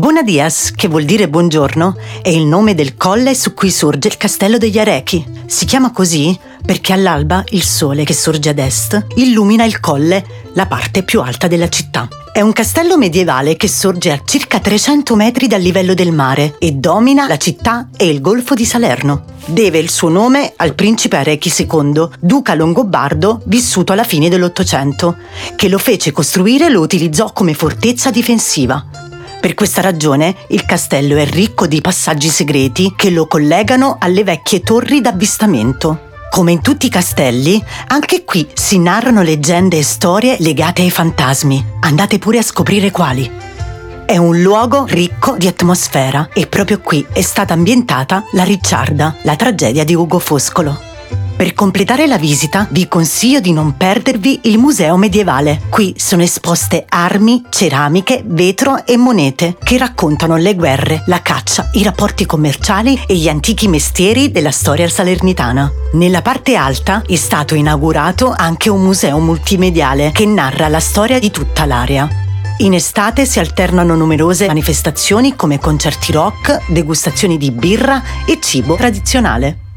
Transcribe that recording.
Bonadias, che vuol dire buongiorno, è il nome del colle su cui sorge il castello degli Arechi. Si chiama così perché all'alba il sole che sorge ad est illumina il colle, la parte più alta della città. È un castello medievale che sorge a circa 300 metri dal livello del mare e domina la città e il golfo di Salerno. Deve il suo nome al principe Arechi II, duca longobardo vissuto alla fine dell'Ottocento, che lo fece costruire e lo utilizzò come fortezza difensiva. Per questa ragione il castello è ricco di passaggi segreti che lo collegano alle vecchie torri d'avvistamento. Come in tutti i castelli, anche qui si narrano leggende e storie legate ai fantasmi. Andate pure a scoprire quali. È un luogo ricco di atmosfera e proprio qui è stata ambientata La Ricciarda, la tragedia di Ugo Foscolo. Per completare la visita vi consiglio di non perdervi il museo medievale. Qui sono esposte armi, ceramiche, vetro e monete che raccontano le guerre, la caccia, i rapporti commerciali e gli antichi mestieri della storia salernitana. Nella parte alta è stato inaugurato anche un museo multimediale che narra la storia di tutta l'area. In estate si alternano numerose manifestazioni come concerti rock, degustazioni di birra e cibo tradizionale.